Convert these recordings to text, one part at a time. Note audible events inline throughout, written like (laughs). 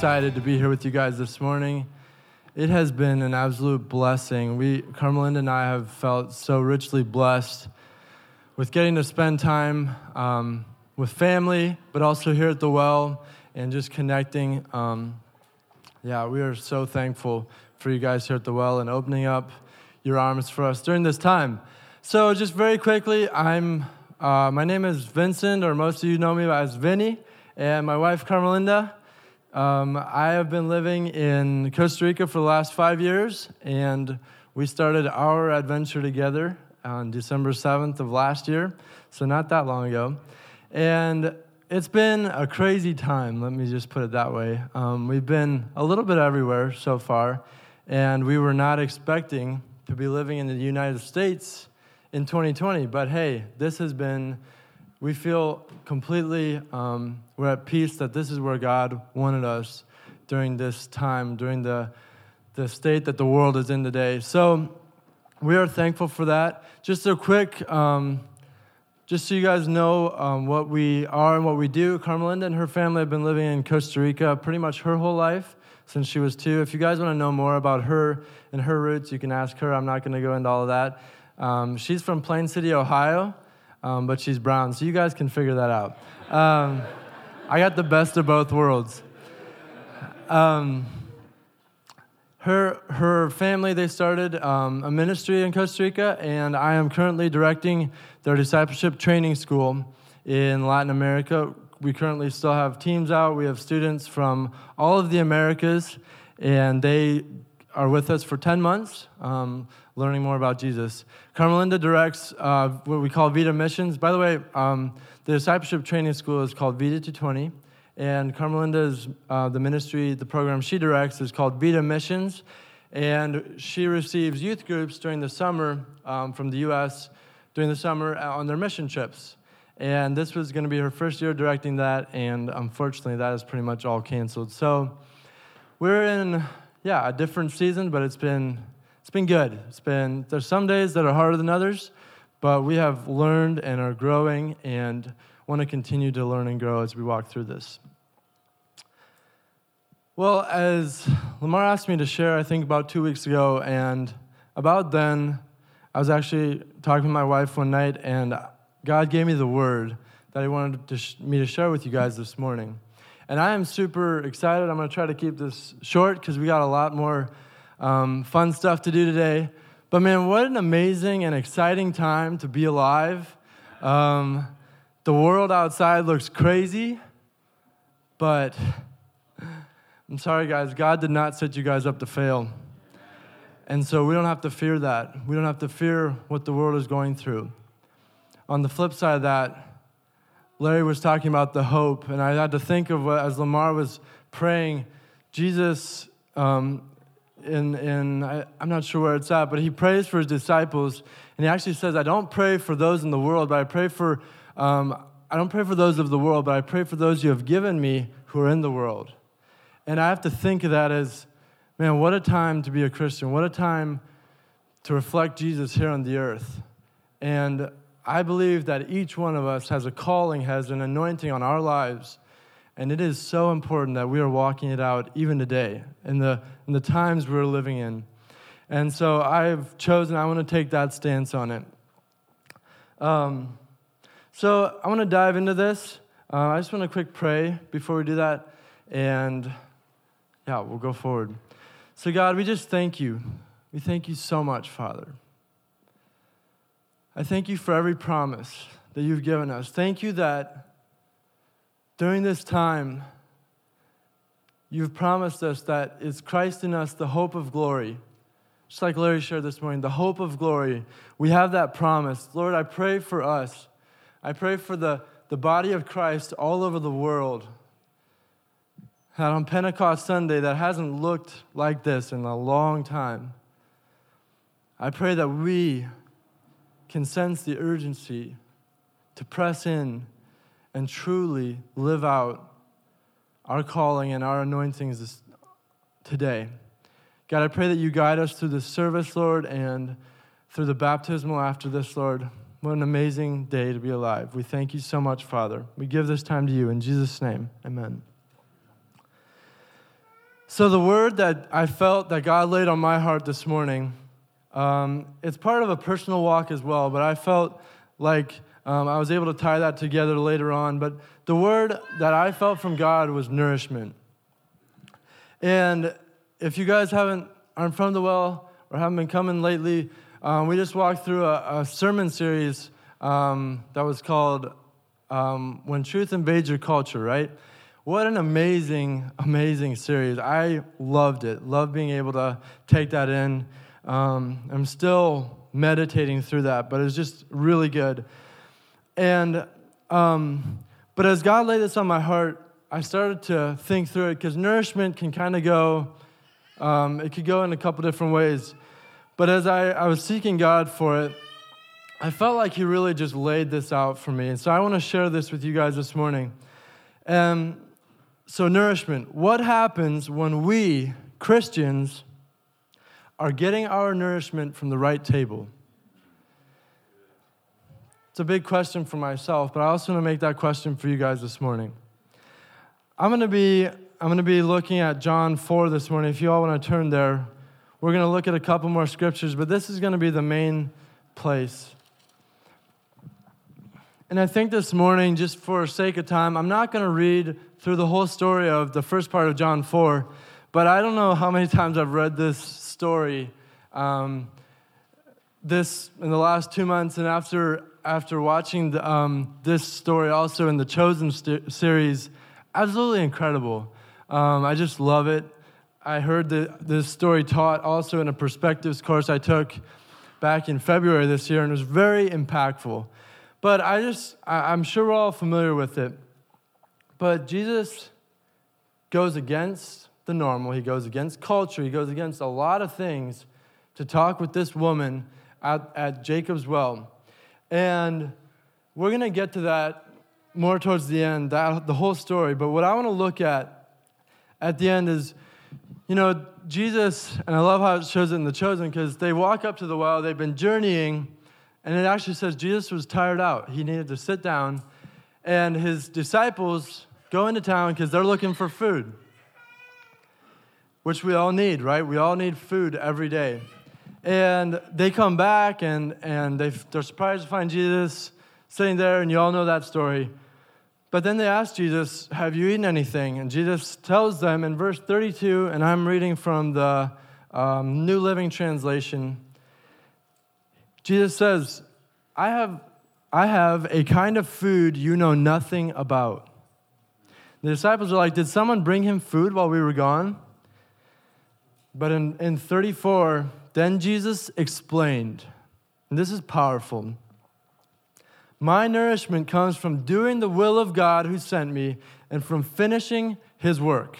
excited to be here with you guys this morning. It has been an absolute blessing. We, Carmelinda and I, have felt so richly blessed with getting to spend time um, with family, but also here at the well and just connecting. Um, yeah, we are so thankful for you guys here at the well and opening up your arms for us during this time. So, just very quickly, I'm uh, my name is Vincent, or most of you know me as Vinny, and my wife Carmelinda. Um, I have been living in Costa Rica for the last five years, and we started our adventure together on December 7th of last year, so not that long ago. And it's been a crazy time, let me just put it that way. Um, we've been a little bit everywhere so far, and we were not expecting to be living in the United States in 2020, but hey, this has been we feel completely um, we're at peace that this is where god wanted us during this time during the, the state that the world is in today. So we are thankful for that. Just a quick um, just so you guys know um, what we are and what we do carmelinda and her family have been living in costa rica pretty much her whole life since she was two. If you guys want to know more about her and her roots you can ask her. I'm not going to go into all of that. Um, she's from plain city ohio um, but she's brown, so you guys can figure that out. Um, I got the best of both worlds. Um, her, her family, they started um, a ministry in Costa Rica, and I am currently directing their discipleship training school in Latin America. We currently still have teams out. We have students from all of the Americas, and they are with us for 10 months. Um, learning more about Jesus. Carmelinda directs uh, what we call Vita Missions. By the way, um, the discipleship training school is called Vita 220, and Carmelinda's uh, the ministry, the program she directs is called Vita Missions, and she receives youth groups during the summer um, from the U.S. during the summer uh, on their mission trips. And this was going to be her first year directing that, and unfortunately, that is pretty much all canceled. So we're in, yeah, a different season, but it's been it's been good. It's been, there's some days that are harder than others, but we have learned and are growing and want to continue to learn and grow as we walk through this. Well, as Lamar asked me to share, I think about two weeks ago, and about then, I was actually talking to my wife one night, and God gave me the word that He wanted to sh- me to share with you guys this morning. And I am super excited. I'm going to try to keep this short because we got a lot more um, fun stuff to do today. But man, what an amazing and exciting time to be alive. Um, the world outside looks crazy, but I'm sorry, guys, God did not set you guys up to fail. And so we don't have to fear that. We don't have to fear what the world is going through. On the flip side of that, Larry was talking about the hope, and I had to think of what, as Lamar was praying, Jesus um, in, in I, am not sure where it's at, but he prays for his disciples, and he actually says, I don't pray for those in the world, but I pray for, um, I don't pray for those of the world, but I pray for those you have given me who are in the world. And I have to think of that as, man, what a time to be a Christian. What a time to reflect Jesus here on the earth. And I believe that each one of us has a calling, has an anointing on our lives and it is so important that we are walking it out even today in the, in the times we're living in. And so I've chosen, I want to take that stance on it. Um, so I want to dive into this. Uh, I just want to quick pray before we do that. And yeah, we'll go forward. So, God, we just thank you. We thank you so much, Father. I thank you for every promise that you've given us. Thank you that during this time, you've promised us that it's Christ in us, the hope of glory. Just like Larry shared this morning, the hope of glory. We have that promise. Lord, I pray for us. I pray for the, the body of Christ all over the world. That on Pentecost Sunday, that hasn't looked like this in a long time. I pray that we can sense the urgency to press in and truly live out our calling and our anointings this, today. God, I pray that you guide us through this service, Lord, and through the baptismal after this, Lord. What an amazing day to be alive. We thank you so much, Father. We give this time to you in Jesus' name. Amen. So, the word that I felt that God laid on my heart this morning, um, it's part of a personal walk as well, but I felt like um, I was able to tie that together later on. But the word that I felt from God was nourishment. And if you guys haven't aren't from the well or haven't been coming lately, um, we just walked through a, a sermon series um, that was called um, "When Truth Invades Your Culture." Right? What an amazing, amazing series. I loved it. Loved being able to take that in. Um, I'm still meditating through that, but it's just really good. And, um, but as God laid this on my heart, I started to think through it because nourishment can kind of go, um, it could go in a couple different ways. But as I, I was seeking God for it, I felt like He really just laid this out for me. And so I want to share this with you guys this morning. And so, nourishment. What happens when we, Christians, are getting our nourishment from the right table? It's a big question for myself, but I also want to make that question for you guys this morning. I'm going to be I'm going to be looking at John 4 this morning. If you all want to turn there, we're going to look at a couple more scriptures, but this is going to be the main place. And I think this morning, just for sake of time, I'm not going to read through the whole story of the first part of John 4, but I don't know how many times I've read this story. Um, this in the last two months, and after after watching the, um, this story also in the Chosen st- series, absolutely incredible. Um, I just love it. I heard the, this story taught also in a perspectives course I took back in February this year, and it was very impactful. But I just, I, I'm sure we're all familiar with it. But Jesus goes against the normal, he goes against culture, he goes against a lot of things to talk with this woman at, at Jacob's well. And we're going to get to that more towards the end, that, the whole story. But what I want to look at at the end is, you know, Jesus, and I love how it shows it in The Chosen, because they walk up to the well, they've been journeying, and it actually says Jesus was tired out. He needed to sit down, and his disciples go into town because they're looking for food, which we all need, right? We all need food every day. And they come back and, and they, they're surprised to find Jesus sitting there, and you all know that story. But then they ask Jesus, Have you eaten anything? And Jesus tells them in verse 32, and I'm reading from the um, New Living Translation. Jesus says, I have, I have a kind of food you know nothing about. The disciples are like, Did someone bring him food while we were gone? But in, in 34, then Jesus explained, and this is powerful. My nourishment comes from doing the will of God who sent me and from finishing his work.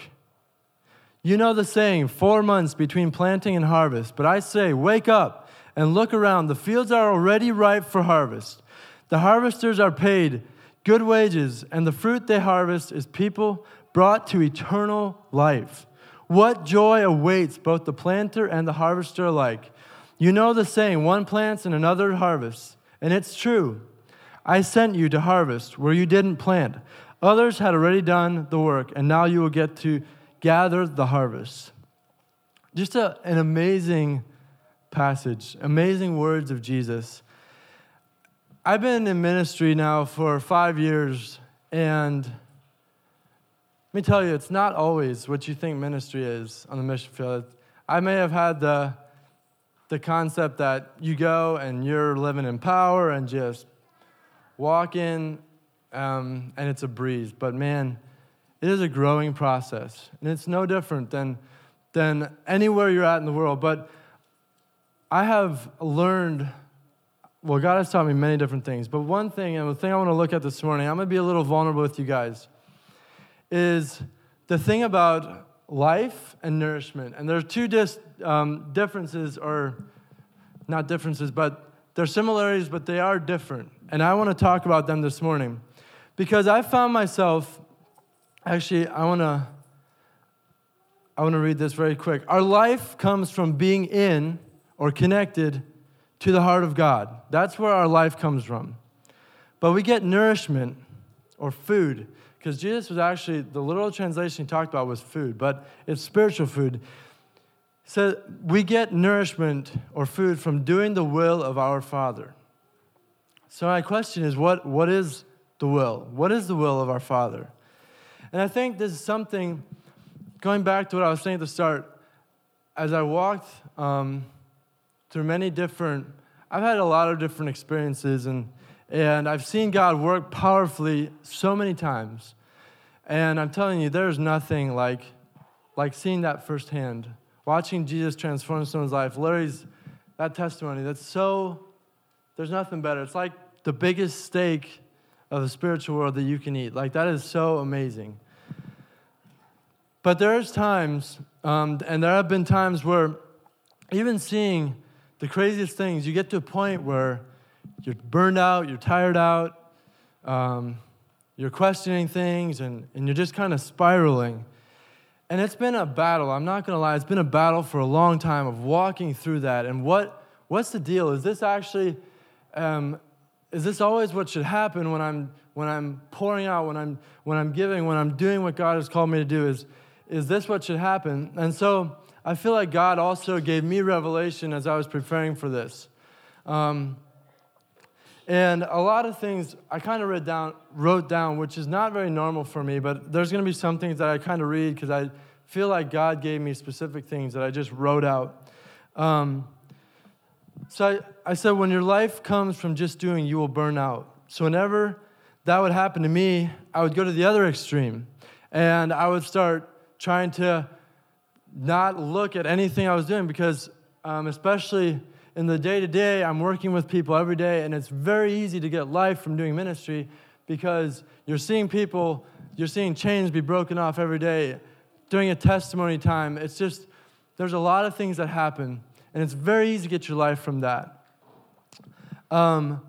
You know the saying, four months between planting and harvest. But I say, wake up and look around. The fields are already ripe for harvest. The harvesters are paid good wages, and the fruit they harvest is people brought to eternal life. What joy awaits both the planter and the harvester alike. You know the saying, one plants and another harvests, and it's true. I sent you to harvest where you didn't plant. Others had already done the work, and now you will get to gather the harvest. Just a, an amazing passage, amazing words of Jesus. I've been in ministry now for five years, and let me tell you, it's not always what you think ministry is on the mission field. I may have had the, the concept that you go and you're living in power and just walk in, um, and it's a breeze. But man, it is a growing process, and it's no different than, than anywhere you're at in the world. But I have learned well, God has taught me many different things, but one thing, and the thing I want to look at this morning, I'm going to be a little vulnerable with you guys, is the thing about life and nourishment. And there are two dis, um, differences, or not differences, but they're similarities, but they are different. And I want to talk about them this morning because I found myself, actually, I want to. I want to read this very quick. Our life comes from being in or connected to the heart of God. That's where our life comes from. But we get nourishment or food because Jesus was actually, the literal translation he talked about was food, but it's spiritual food. So we get nourishment or food from doing the will of our Father. So my question is, what, what is the will? What is the will of our Father? And I think this is something, going back to what I was saying at the start, as I walked um, through many different, I've had a lot of different experiences, and, and I've seen God work powerfully so many times. And I'm telling you, there's nothing like, like seeing that firsthand. Watching Jesus transform someone's life. Larry's, that testimony, that's so, there's nothing better. It's like the biggest steak of the spiritual world that you can eat. Like, that is so amazing. But there's times, um, and there have been times where even seeing the craziest things, you get to a point where you're burned out, you're tired out, um, you're questioning things, and, and you're just kind of spiraling. And it's been a battle, I'm not gonna lie, it's been a battle for a long time of walking through that. And what, what's the deal? Is this actually, um, is this always what should happen when I'm, when I'm pouring out, when I'm, when I'm giving, when I'm doing what God has called me to do? Is, is this what should happen? And so I feel like God also gave me revelation as I was preparing for this. Um, and a lot of things I kind of down, wrote down, which is not very normal for me, but there's going to be some things that I kind of read because I feel like God gave me specific things that I just wrote out. Um, so I, I said, when your life comes from just doing, you will burn out. So whenever that would happen to me, I would go to the other extreme and I would start trying to not look at anything I was doing because, um, especially in the day to day, I'm working with people every day, and it's very easy to get life from doing ministry because you're seeing people, you're seeing chains be broken off every day. During a testimony time, it's just, there's a lot of things that happen, and it's very easy to get your life from that. Um,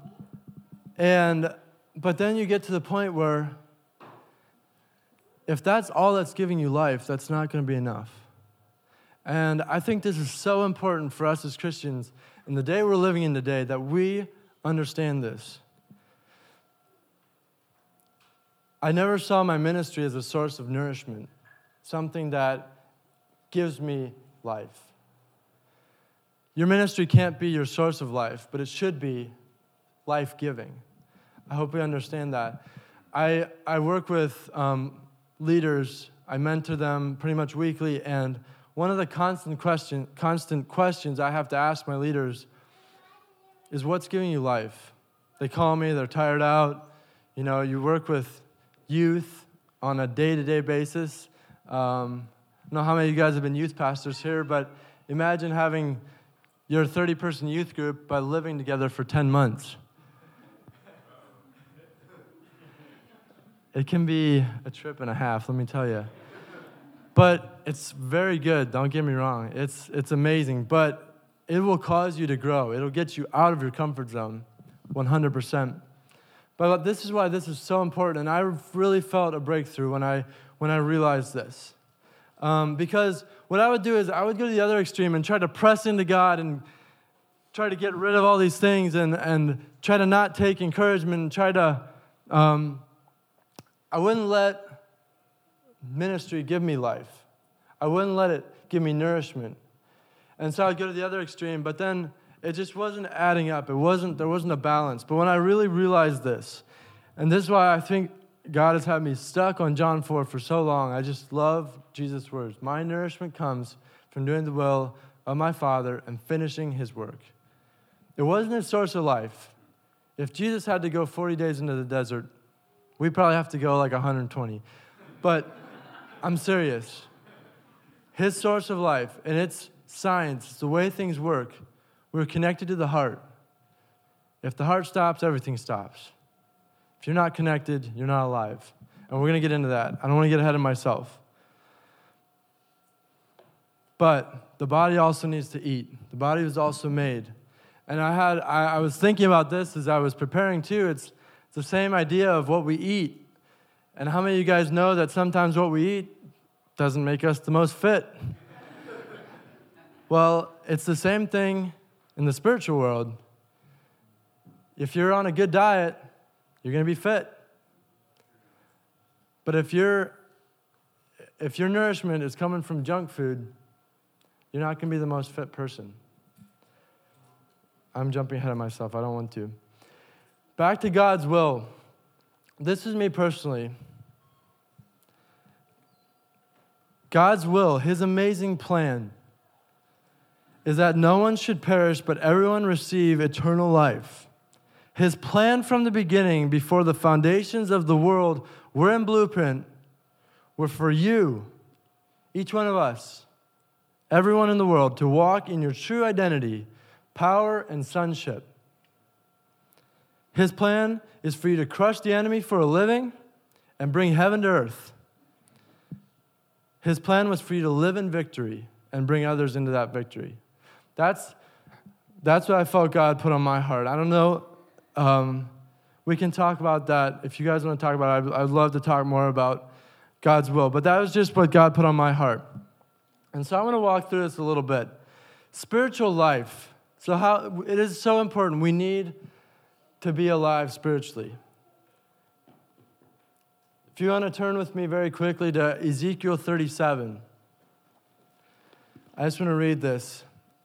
and, but then you get to the point where if that's all that's giving you life, that's not going to be enough. And I think this is so important for us as Christians in the day we're living in today that we understand this. I never saw my ministry as a source of nourishment, something that gives me life. Your ministry can't be your source of life, but it should be life giving. I hope we understand that. I, I work with um, leaders, I mentor them pretty much weekly, and one of the constant, question, constant questions I have to ask my leaders is what's giving you life? They call me, they're tired out. You know, you work with youth on a day to day basis. Um, I don't know how many of you guys have been youth pastors here, but imagine having your 30 person youth group by living together for 10 months. It can be a trip and a half, let me tell you. But it's very good, don't get me wrong. It's, it's amazing, but it will cause you to grow. It'll get you out of your comfort zone 100%. But this is why this is so important, and I really felt a breakthrough when I, when I realized this. Um, because what I would do is I would go to the other extreme and try to press into God and try to get rid of all these things and, and try to not take encouragement and try to um, I wouldn't let ministry give me life. I wouldn't let it give me nourishment. And so I'd go to the other extreme, but then it just wasn't adding up. It wasn't, there wasn't a balance. But when I really realized this, and this is why I think God has had me stuck on John 4 for so long, I just love Jesus' words. My nourishment comes from doing the will of my Father and finishing his work. It wasn't a source of life. If Jesus had to go 40 days into the desert, we probably have to go like 120. But I'm serious. His source of life, and it's science, it's the way things work. We're connected to the heart. If the heart stops, everything stops. If you're not connected, you're not alive. And we're going to get into that. I don't want to get ahead of myself. But the body also needs to eat. The body was also made. And I had I, I was thinking about this as I was preparing too. It's it's the same idea of what we eat. And how many of you guys know that sometimes what we eat doesn't make us the most fit? well, it's the same thing in the spiritual world. If you're on a good diet, you're going to be fit. But if your if your nourishment is coming from junk food, you're not going to be the most fit person. I'm jumping ahead of myself. I don't want to. Back to God's will. This is me personally. God's will, His amazing plan, is that no one should perish, but everyone receive eternal life. His plan from the beginning, before the foundations of the world were in blueprint, were for you, each one of us, everyone in the world, to walk in your true identity, power, and sonship. His plan is for you to crush the enemy for a living and bring heaven to earth. His plan was for you to live in victory and bring others into that victory. That's, that's what I felt God put on my heart. I don't know. Um, we can talk about that. If you guys want to talk about it, I'd, I'd love to talk more about God's will. But that was just what God put on my heart. And so I want to walk through this a little bit. Spiritual life. So, how it is so important. We need to be alive spiritually. If you want to turn with me very quickly to Ezekiel 37, I just want to read this,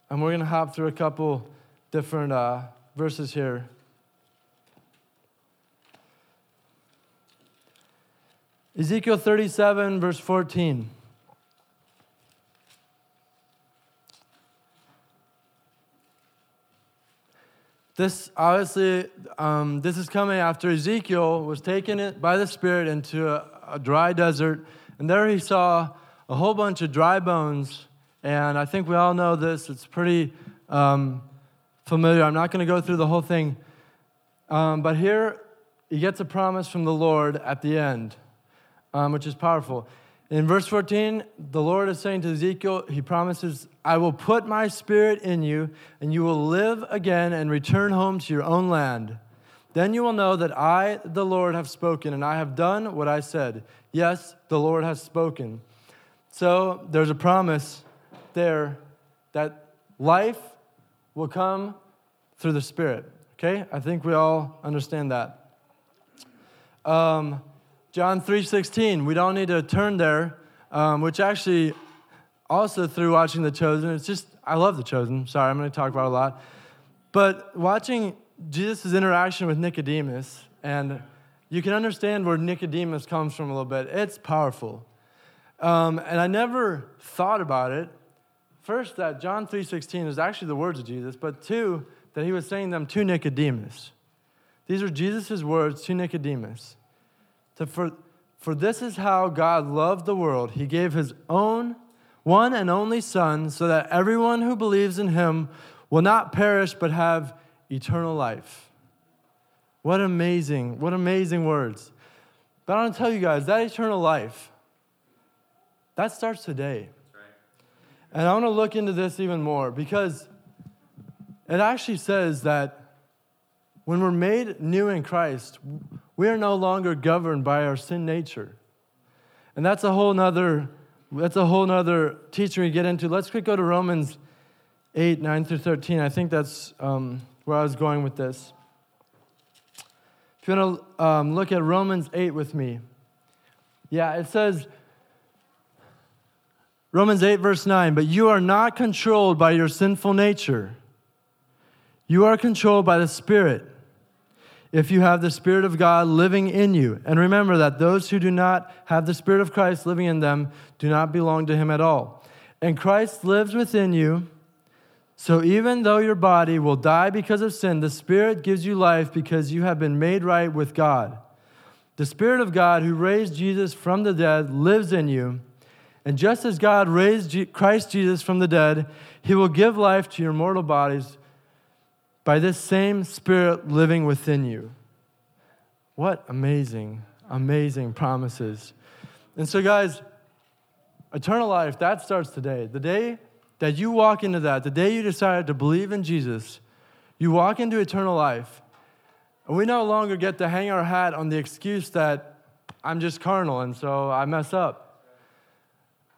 and we're going to hop through a couple different uh, verses here. Ezekiel 37, verse 14. This obviously, um, this is coming after Ezekiel was taken by the Spirit into a, a dry desert, and there he saw a whole bunch of dry bones. And I think we all know this. It's pretty um, familiar. I'm not going to go through the whole thing. Um, but here he gets a promise from the Lord at the end, um, which is powerful. In verse 14, the Lord is saying to Ezekiel, He promises, I will put my spirit in you, and you will live again and return home to your own land. Then you will know that I, the Lord, have spoken, and I have done what I said. Yes, the Lord has spoken. So there's a promise there that life will come through the Spirit. Okay? I think we all understand that. Um, John 3.16, we don't need to turn there, um, which actually also through watching The Chosen, it's just, I love The Chosen. Sorry, I'm going to talk about a lot. But watching Jesus' interaction with Nicodemus, and you can understand where Nicodemus comes from a little bit. It's powerful. Um, and I never thought about it. First, that John 3.16 is actually the words of Jesus, but two, that he was saying them to Nicodemus. These are Jesus' words to Nicodemus. To for, for this is how God loved the world. He gave his own one and only Son so that everyone who believes in him will not perish but have eternal life. What amazing, what amazing words. But I want to tell you guys that eternal life, that starts today. And I want to look into this even more because it actually says that when we're made new in Christ, we are no longer governed by our sin nature. And that's a whole nother, that's a whole nother teaching we get into. Let's quick go to Romans 8, 9 through 13. I think that's um, where I was going with this. If you want to um, look at Romans 8 with me. Yeah, it says, Romans 8, verse 9, but you are not controlled by your sinful nature. You are controlled by the Spirit if you have the Spirit of God living in you. And remember that those who do not have the Spirit of Christ living in them do not belong to Him at all. And Christ lives within you. So even though your body will die because of sin, the Spirit gives you life because you have been made right with God. The Spirit of God who raised Jesus from the dead lives in you. And just as God raised Christ Jesus from the dead, He will give life to your mortal bodies by this same Spirit living within you. What amazing, amazing promises. And so, guys, eternal life, that starts today. The day that you walk into that, the day you decide to believe in Jesus, you walk into eternal life. And we no longer get to hang our hat on the excuse that I'm just carnal and so I mess up.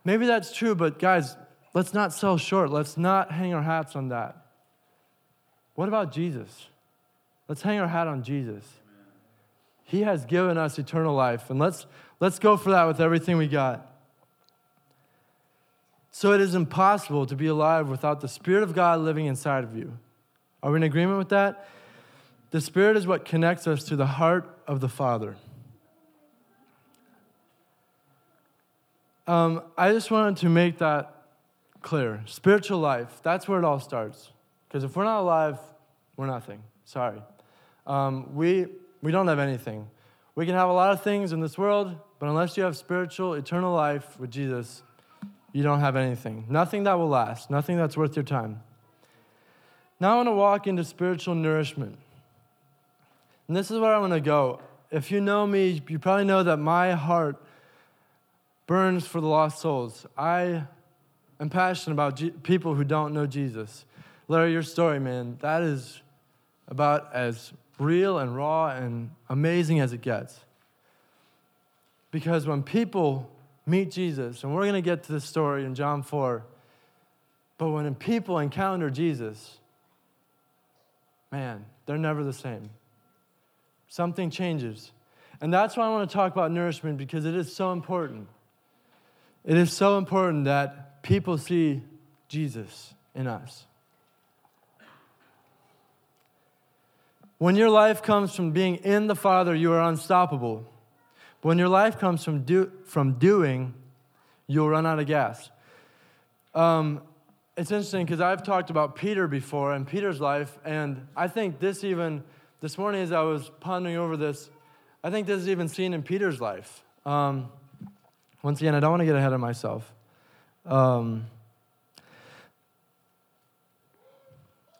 Maybe that's true, but guys, let's not sell short. Let's not hang our hats on that. What about Jesus? Let's hang our hat on Jesus. He has given us eternal life. And let's, let's go for that with everything we got. So it is impossible to be alive without the Spirit of God living inside of you. Are we in agreement with that? The Spirit is what connects us to the heart of the Father. Um, I just wanted to make that clear. Spiritual life, that's where it all starts. Because if we're not alive, we're nothing. Sorry. Um, we, we don't have anything. We can have a lot of things in this world, but unless you have spiritual, eternal life with Jesus, you don't have anything. Nothing that will last, nothing that's worth your time. Now I want to walk into spiritual nourishment. And this is where I want to go. If you know me, you probably know that my heart burns for the lost souls. I am passionate about G- people who don't know Jesus. Larry, your story, man, that is about as real and raw and amazing as it gets. Because when people meet Jesus, and we're going to get to this story in John 4, but when people encounter Jesus, man, they're never the same. Something changes. And that's why I want to talk about nourishment because it is so important. It is so important that people see Jesus in us. When your life comes from being in the Father, you are unstoppable. When your life comes from, do, from doing, you'll run out of gas. Um, it's interesting because I've talked about Peter before and Peter's life, and I think this even, this morning as I was pondering over this, I think this is even seen in Peter's life. Um, once again, I don't want to get ahead of myself. Um,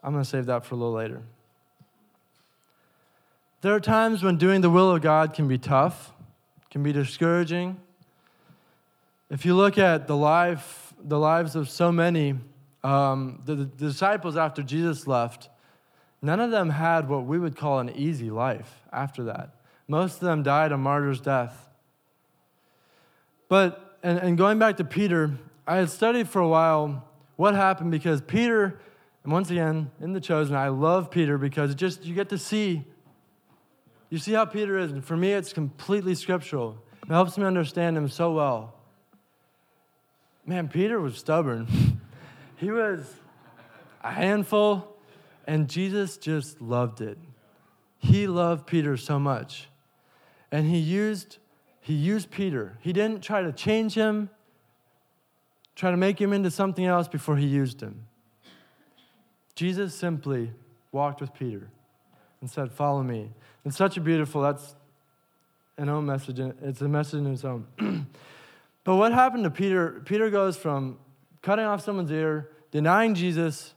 I'm going to save that for a little later. There are times when doing the will of God can be tough, can be discouraging. If you look at the life, the lives of so many, um, the, the disciples after Jesus left, none of them had what we would call an easy life after that. Most of them died a martyr's death. But, and, and going back to Peter, I had studied for a while what happened because Peter, and once again, in the chosen, I love Peter because just you get to see you see how Peter is, and for me, it's completely scriptural. It helps me understand him so well. Man, Peter was stubborn. (laughs) he was a handful, and Jesus just loved it. He loved Peter so much. And he used, he used Peter. He didn't try to change him, try to make him into something else before he used him. Jesus simply walked with Peter and said, Follow me. It's such a beautiful, that's an own message. It's a message in its own. (clears throat) but what happened to Peter? Peter goes from cutting off someone's ear, denying Jesus,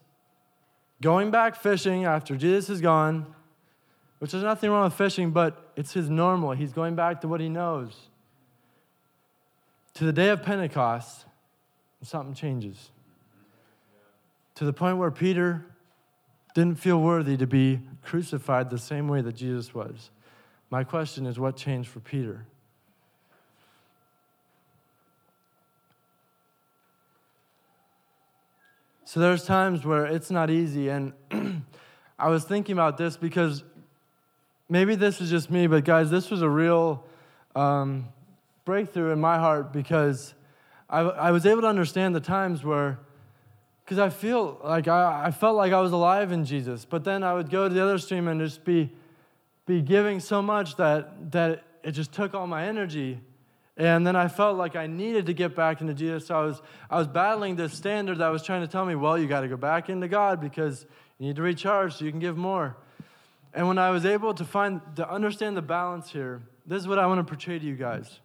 going back fishing after Jesus is gone, which there's nothing wrong with fishing, but it's his normal. He's going back to what he knows. To the day of Pentecost, something changes. To the point where Peter didn't feel worthy to be crucified the same way that Jesus was. My question is what changed for Peter? So there's times where it's not easy, and (clears throat) I was thinking about this because maybe this is just me, but guys, this was a real um, breakthrough in my heart because I, I was able to understand the times where because I feel like I, I felt like I was alive in Jesus. But then I would go to the other stream and just be, be giving so much that, that it just took all my energy. And then I felt like I needed to get back into Jesus. So I was, I was battling this standard that was trying to tell me, well, you got to go back into God because you need to recharge so you can give more. And when I was able to find, to understand the balance here, this is what I want to portray to you guys.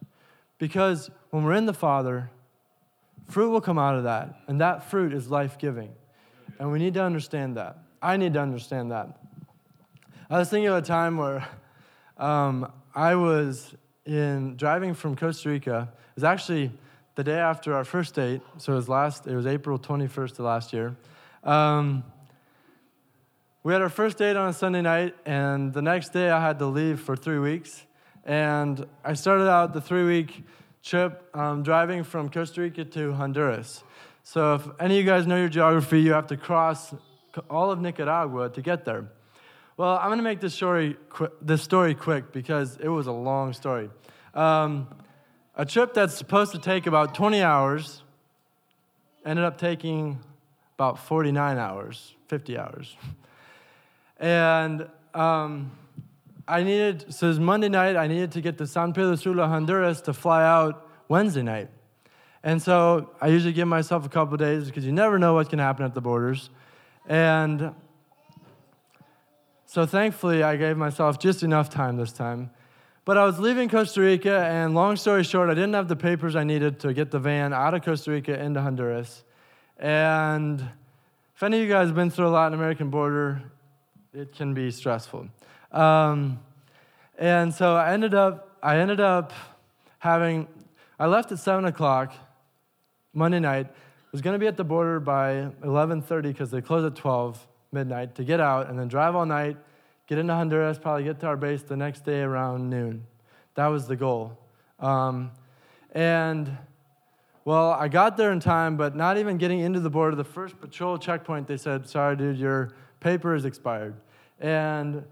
Because when we're in the Father, Fruit will come out of that, and that fruit is life giving. And we need to understand that. I need to understand that. I was thinking of a time where um, I was in driving from Costa Rica. It was actually the day after our first date, so it was last. It was April 21st of last year. Um, we had our first date on a Sunday night, and the next day I had to leave for three weeks. And I started out the three week trip um, driving from Costa Rica to Honduras. So, if any of you guys know your geography, you have to cross all of Nicaragua to get there. Well, I'm going to make this story, qu- this story quick because it was a long story. Um, a trip that's supposed to take about 20 hours ended up taking about 49 hours, 50 hours. And um, I needed, so it Monday night, I needed to get to San Pedro Sula, Honduras to fly out Wednesday night. And so I usually give myself a couple days because you never know what can happen at the borders. And so thankfully, I gave myself just enough time this time. But I was leaving Costa Rica, and long story short, I didn't have the papers I needed to get the van out of Costa Rica into Honduras. And if any of you guys have been through a Latin American border, it can be stressful. Um, and so I ended up, I ended up having, I left at 7 o'clock Monday night, was going to be at the border by 11.30 because they close at 12 midnight to get out and then drive all night, get into Honduras, probably get to our base the next day around noon. That was the goal. Um, and well, I got there in time, but not even getting into the border, the first patrol checkpoint, they said, Sorry, dude, your paper is expired. And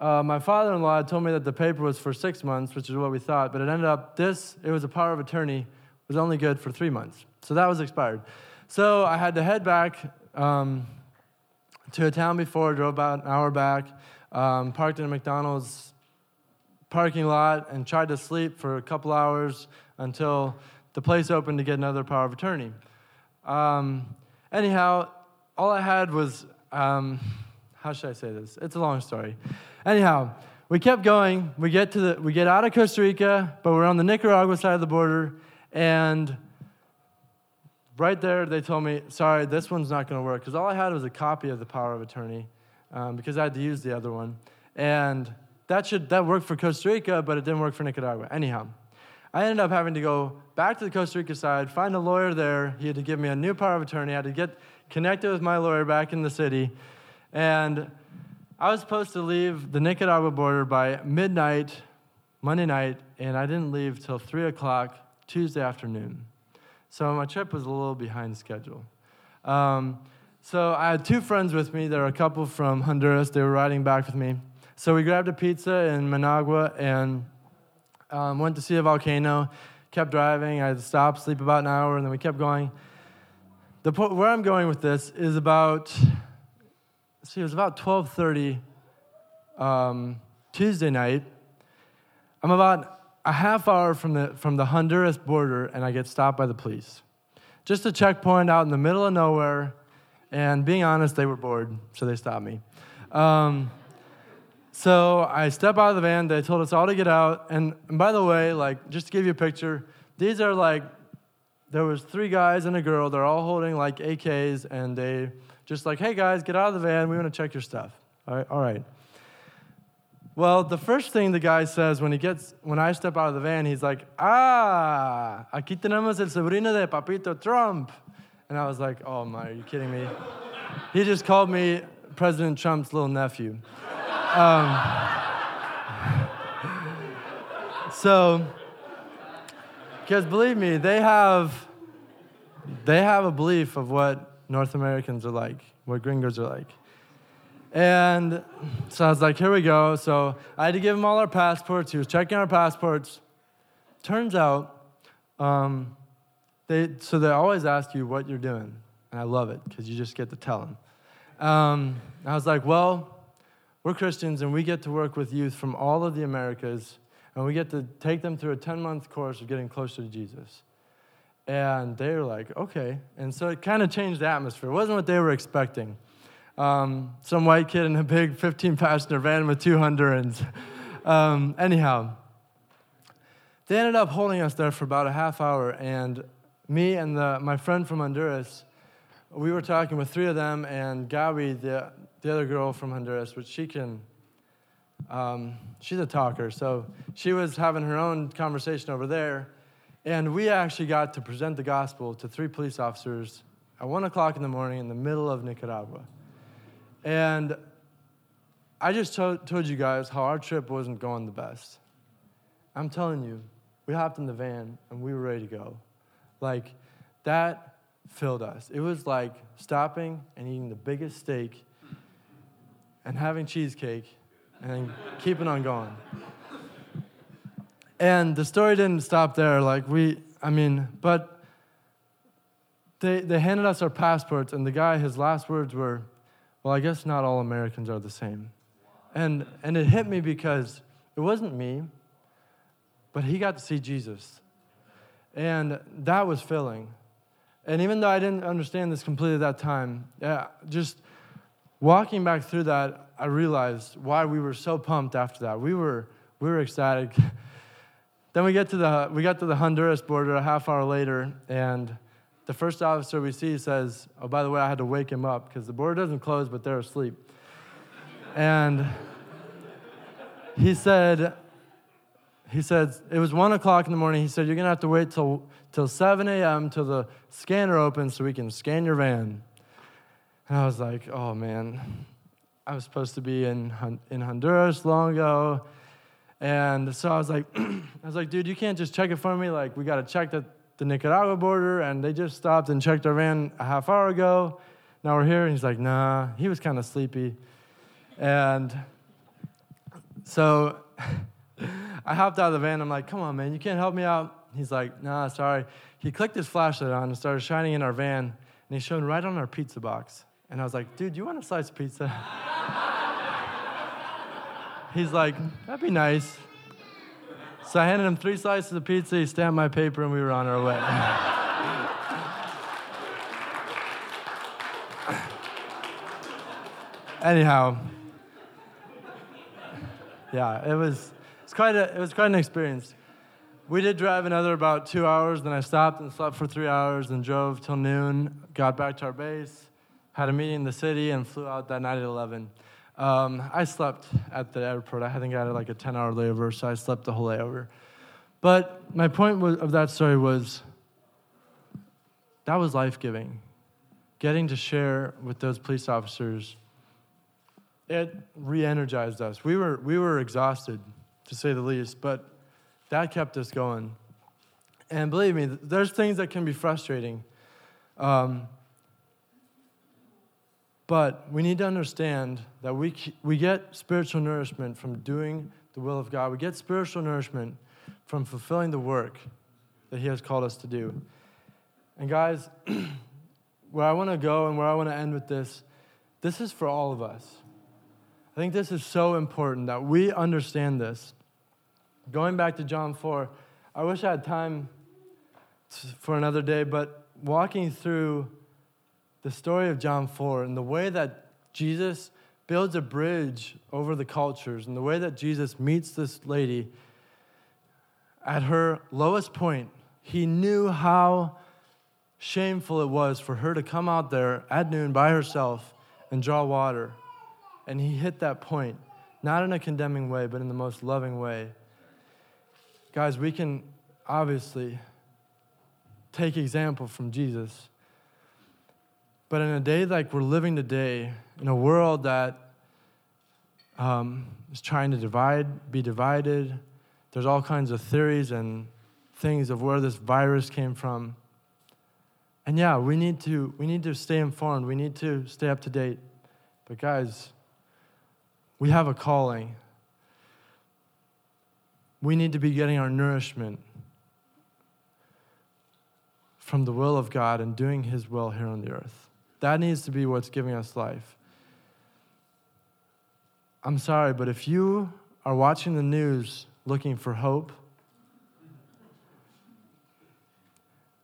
uh, my father in law told me that the paper was for six months, which is what we thought, but it ended up this, it was a power of attorney, was only good for three months. So that was expired. So I had to head back. Um, to a town before, drove about an hour back, um, parked in a McDonald's parking lot, and tried to sleep for a couple hours until the place opened to get another power of attorney. Um, anyhow, all I had was um, how should I say this? It's a long story. Anyhow, we kept going. We get to the we get out of Costa Rica, but we're on the Nicaragua side of the border, and right there, they told me, sorry, this one's not going to work. Because all I had was a copy of the power of attorney um, because I had to use the other one. And that, should, that worked for Costa Rica, but it didn't work for Nicaragua. Anyhow, I ended up having to go back to the Costa Rica side, find a lawyer there. He had to give me a new power of attorney. I had to get connected with my lawyer back in the city. And I was supposed to leave the Nicaragua border by midnight, Monday night, and I didn't leave till 3 o'clock Tuesday afternoon. So my trip was a little behind schedule. Um, so I had two friends with me. There were a couple from Honduras. They were riding back with me. So we grabbed a pizza in Managua and um, went to see a volcano. Kept driving. I had to stop, sleep about an hour, and then we kept going. The po- where I'm going with this is about. See, it was about 12:30 um, Tuesday night. I'm about a half hour from the, from the Honduras border, and I get stopped by the police. Just a checkpoint out in the middle of nowhere, and being honest, they were bored, so they stopped me. Um, so I step out of the van. They told us all to get out. And, and by the way, like just to give you a picture, these are like there was three guys and a girl. They're all holding like AKs, and they just like, hey guys, get out of the van. We want to check your stuff. All right, all right. Well, the first thing the guy says when he gets when I step out of the van, he's like, "Ah, aquí tenemos el sobrino de Papito Trump," and I was like, "Oh my, are you kidding me?" he just called me President Trump's little nephew. Um, (laughs) so, because believe me, they have they have a belief of what North Americans are like, what gringos are like. And so I was like, here we go. So I had to give him all our passports. He was checking our passports. Turns out, um, they, so they always ask you what you're doing. And I love it because you just get to tell them. Um, I was like, well, we're Christians and we get to work with youth from all of the Americas and we get to take them through a 10 month course of getting closer to Jesus. And they were like, okay. And so it kind of changed the atmosphere. It wasn't what they were expecting um, some white kid in a big 15 passenger van with two Hondurans. (laughs) Um, anyhow, they ended up holding us there for about a half hour, and me and the, my friend from Honduras, we were talking with three of them, and Gabi, the, the other girl from Honduras, which she can, um, she's a talker, so she was having her own conversation over there, and we actually got to present the gospel to three police officers at 1 o'clock in the morning in the middle of Nicaragua. And I just told, told you guys how our trip wasn't going the best. I'm telling you, we hopped in the van and we were ready to go. Like, that filled us. It was like stopping and eating the biggest steak and having cheesecake and keeping on going. And the story didn't stop there. Like, we, I mean, but they, they handed us our passports, and the guy, his last words were, Well, I guess not all Americans are the same. And, and it hit me because it wasn't me, but he got to see Jesus. And that was filling. And even though I didn't understand this completely at that time, yeah, just walking back through that, I realized why we were so pumped after that. We were, we were ecstatic. (laughs) then we get to the we got to the Honduras border a half hour later, and the first officer we see says, "Oh, by the way, I had to wake him up because the border doesn't close, but they're asleep." and he said, he said it was one o'clock in the morning. He said, "You're gonna have to wait till till 7 a.m. till the scanner opens so we can scan your van." And I was like, "Oh man, I was supposed to be in in Honduras long ago." And so I was like, (clears throat) I was like, dude, you can't just check it for me. Like, we got to check the, the Nicaragua border, and they just stopped and checked our van a half hour ago. Now we're here. And he's like, nah. He was kind of sleepy. And so (laughs) I hopped out of the van. I'm like, come on, man, you can't help me out. He's like, nah, sorry. He clicked his flashlight on and started shining in our van, and he shone right on our pizza box. And I was like, dude, you want a slice of pizza? (laughs) He's like, that'd be nice. So I handed him three slices of pizza, he stamped my paper, and we were on our way. (laughs) Anyhow, yeah, it was, it's quite a, it was quite an experience. We did drive another about two hours, then I stopped and slept for three hours and drove till noon, got back to our base, had a meeting in the city, and flew out that night at 11. Um, I slept at the airport. I think I had like a 10 hour layover, so I slept the whole layover. But my point of that story was that was life giving. Getting to share with those police officers, it re energized us. We were, we were exhausted, to say the least, but that kept us going. And believe me, there's things that can be frustrating. Um, but we need to understand that we, we get spiritual nourishment from doing the will of God. We get spiritual nourishment from fulfilling the work that He has called us to do. And guys, (clears throat) where I want to go and where I want to end with this, this is for all of us. I think this is so important that we understand this. Going back to John 4, I wish I had time for another day, but walking through the story of John 4 and the way that Jesus builds a bridge over the cultures and the way that Jesus meets this lady at her lowest point. He knew how shameful it was for her to come out there at noon by herself and draw water. And he hit that point, not in a condemning way, but in the most loving way. Guys, we can obviously take example from Jesus. But in a day like we're living today, in a world that um, is trying to divide, be divided, there's all kinds of theories and things of where this virus came from. And yeah, we need to we need to stay informed. We need to stay up to date. But guys, we have a calling. We need to be getting our nourishment from the will of God and doing his will here on the earth. That needs to be what's giving us life. I'm sorry, but if you are watching the news looking for hope,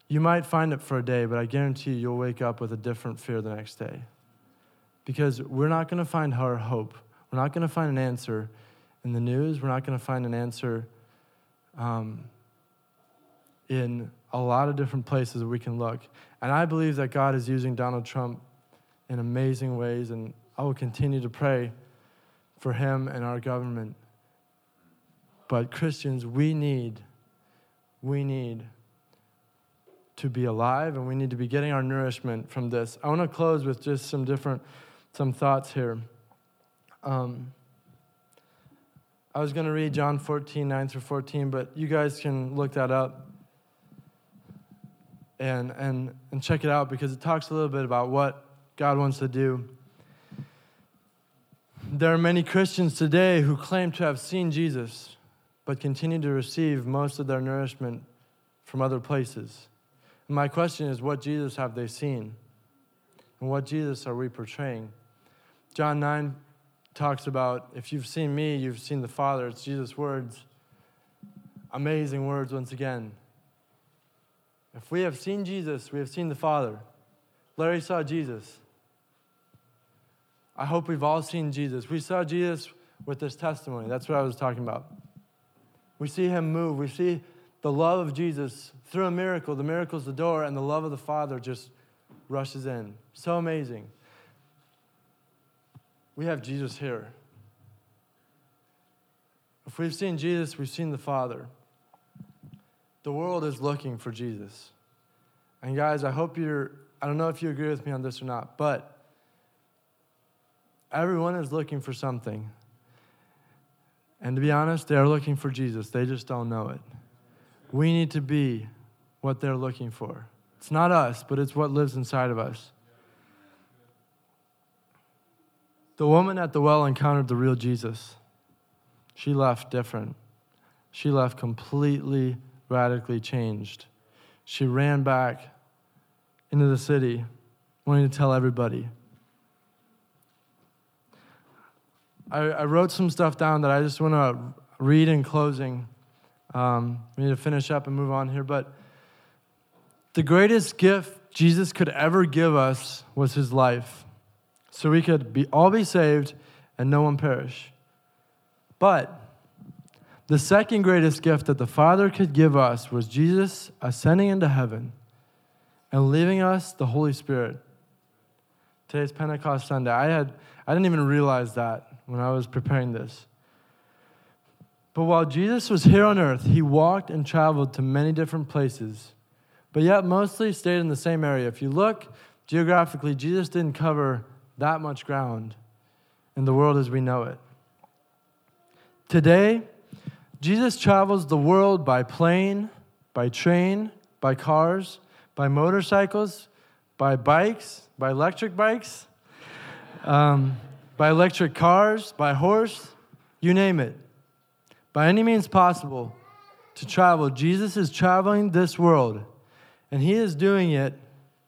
you might find it for a day, but I guarantee you, you'll wake up with a different fear the next day. Because we're not going to find our hope. We're not going to find an answer in the news. We're not going to find an answer um, in a lot of different places we can look. And I believe that God is using Donald Trump in amazing ways, and I will continue to pray for him and our government. But Christians, we need, we need to be alive and we need to be getting our nourishment from this. I want to close with just some different, some thoughts here. Um, I was going to read John 14, 9 through 14, but you guys can look that up and, and, and check it out because it talks a little bit about what God wants to do. There are many Christians today who claim to have seen Jesus, but continue to receive most of their nourishment from other places. And my question is what Jesus have they seen? And what Jesus are we portraying? John 9 talks about if you've seen me, you've seen the Father. It's Jesus' words. Amazing words once again. If we have seen Jesus, we have seen the Father. Larry saw Jesus. I hope we've all seen Jesus. We saw Jesus with this testimony. That's what I was talking about. We see him move. We see the love of Jesus through a miracle. The miracle's the door, and the love of the Father just rushes in. So amazing. We have Jesus here. If we've seen Jesus, we've seen the Father. The world is looking for Jesus. And guys, I hope you're, I don't know if you agree with me on this or not, but Everyone is looking for something. And to be honest, they're looking for Jesus. They just don't know it. We need to be what they're looking for. It's not us, but it's what lives inside of us. The woman at the well encountered the real Jesus. She left different. She left completely, radically changed. She ran back into the city, wanting to tell everybody. I, I wrote some stuff down that I just want to read in closing. Um, we need to finish up and move on here. But the greatest gift Jesus could ever give us was his life. So we could be, all be saved and no one perish. But the second greatest gift that the Father could give us was Jesus ascending into heaven and leaving us the Holy Spirit. Today's Pentecost Sunday. I had I didn't even realize that when I was preparing this. But while Jesus was here on earth, he walked and traveled to many different places, but yet mostly stayed in the same area. If you look geographically, Jesus didn't cover that much ground in the world as we know it. Today, Jesus travels the world by plane, by train, by cars, by motorcycles, by bikes, by electric bikes, um, by electric cars, by horse, you name it. By any means possible to travel, Jesus is traveling this world, and He is doing it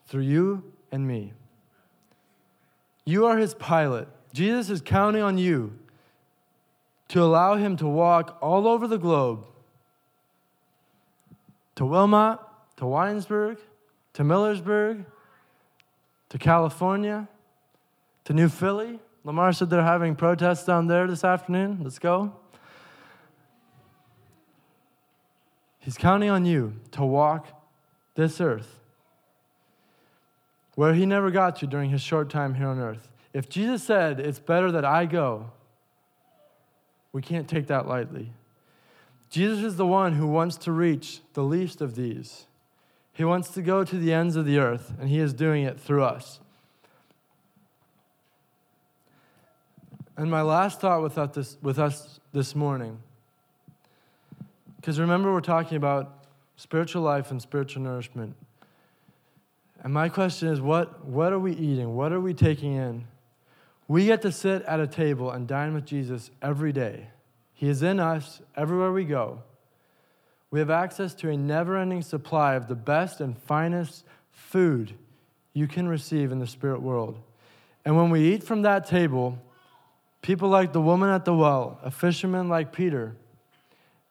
through you and me. You are His pilot. Jesus is counting on you to allow Him to walk all over the globe to Wilmot, to Winesburg, to Millersburg, to California, to New Philly, Lamar said they're having protests down there this afternoon. Let's go. He's counting on you to walk this earth where he never got to during his short time here on earth. If Jesus said, It's better that I go, we can't take that lightly. Jesus is the one who wants to reach the least of these. He wants to go to the ends of the earth, and he is doing it through us. And my last thought with us this, with us this morning, because remember, we're talking about spiritual life and spiritual nourishment. And my question is what, what are we eating? What are we taking in? We get to sit at a table and dine with Jesus every day. He is in us everywhere we go. We have access to a never ending supply of the best and finest food you can receive in the spirit world. And when we eat from that table, People like the woman at the well, a fisherman like Peter,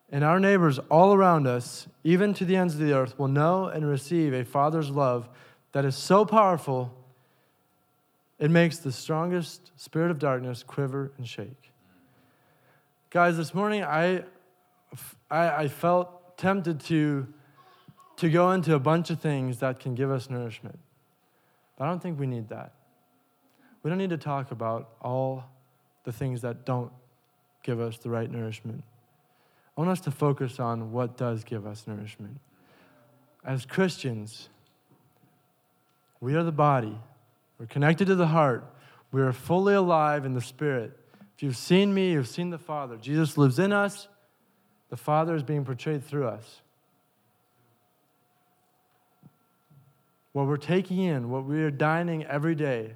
and our neighbors all around us, even to the ends of the earth, will know and receive a Father's love that is so powerful, it makes the strongest spirit of darkness quiver and shake. Guys, this morning I, I, I felt tempted to, to go into a bunch of things that can give us nourishment. But I don't think we need that. We don't need to talk about all the things that don't give us the right nourishment. I want us to focus on what does give us nourishment. As Christians, we are the body. We're connected to the heart. We are fully alive in the Spirit. If you've seen me, you've seen the Father. Jesus lives in us, the Father is being portrayed through us. What we're taking in, what we are dining every day,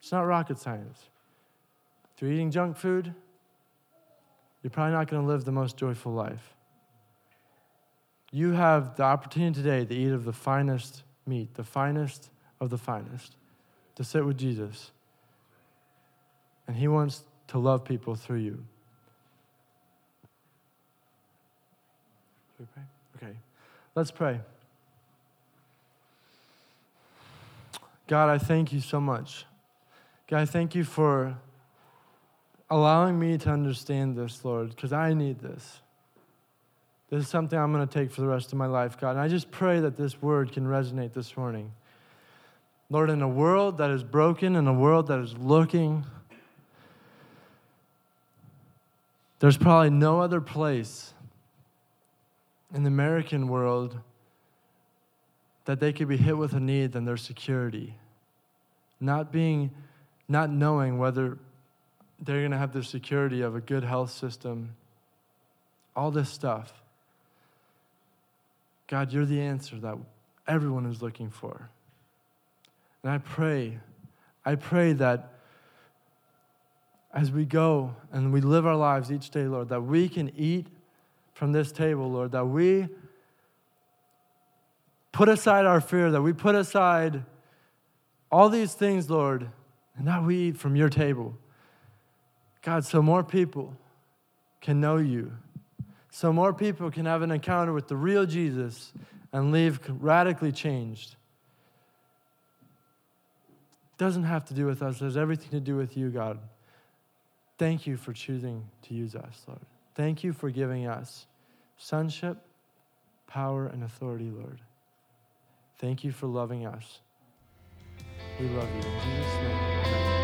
it's not rocket science. If you're eating junk food, you're probably not going to live the most joyful life. You have the opportunity today to eat of the finest meat, the finest of the finest, to sit with Jesus. And He wants to love people through you. Should we pray? Okay. Let's pray. God, I thank you so much. God, I thank you for allowing me to understand this, Lord, because I need this. This is something I'm going to take for the rest of my life, God. And I just pray that this word can resonate this morning. Lord, in a world that is broken, in a world that is looking, there's probably no other place in the American world that they could be hit with a need than their security. Not being, not knowing whether they're going to have the security of a good health system, all this stuff. God, you're the answer that everyone is looking for. And I pray, I pray that as we go and we live our lives each day, Lord, that we can eat from this table, Lord, that we put aside our fear, that we put aside all these things, Lord, and that we eat from your table. God, so more people can know you so more people can have an encounter with the real Jesus and leave radically changed. Doesn't have to do with us, it has everything to do with you, God. Thank you for choosing to use us, Lord. Thank you for giving us sonship, power, and authority, Lord. Thank you for loving us. We love you. In Jesus' name.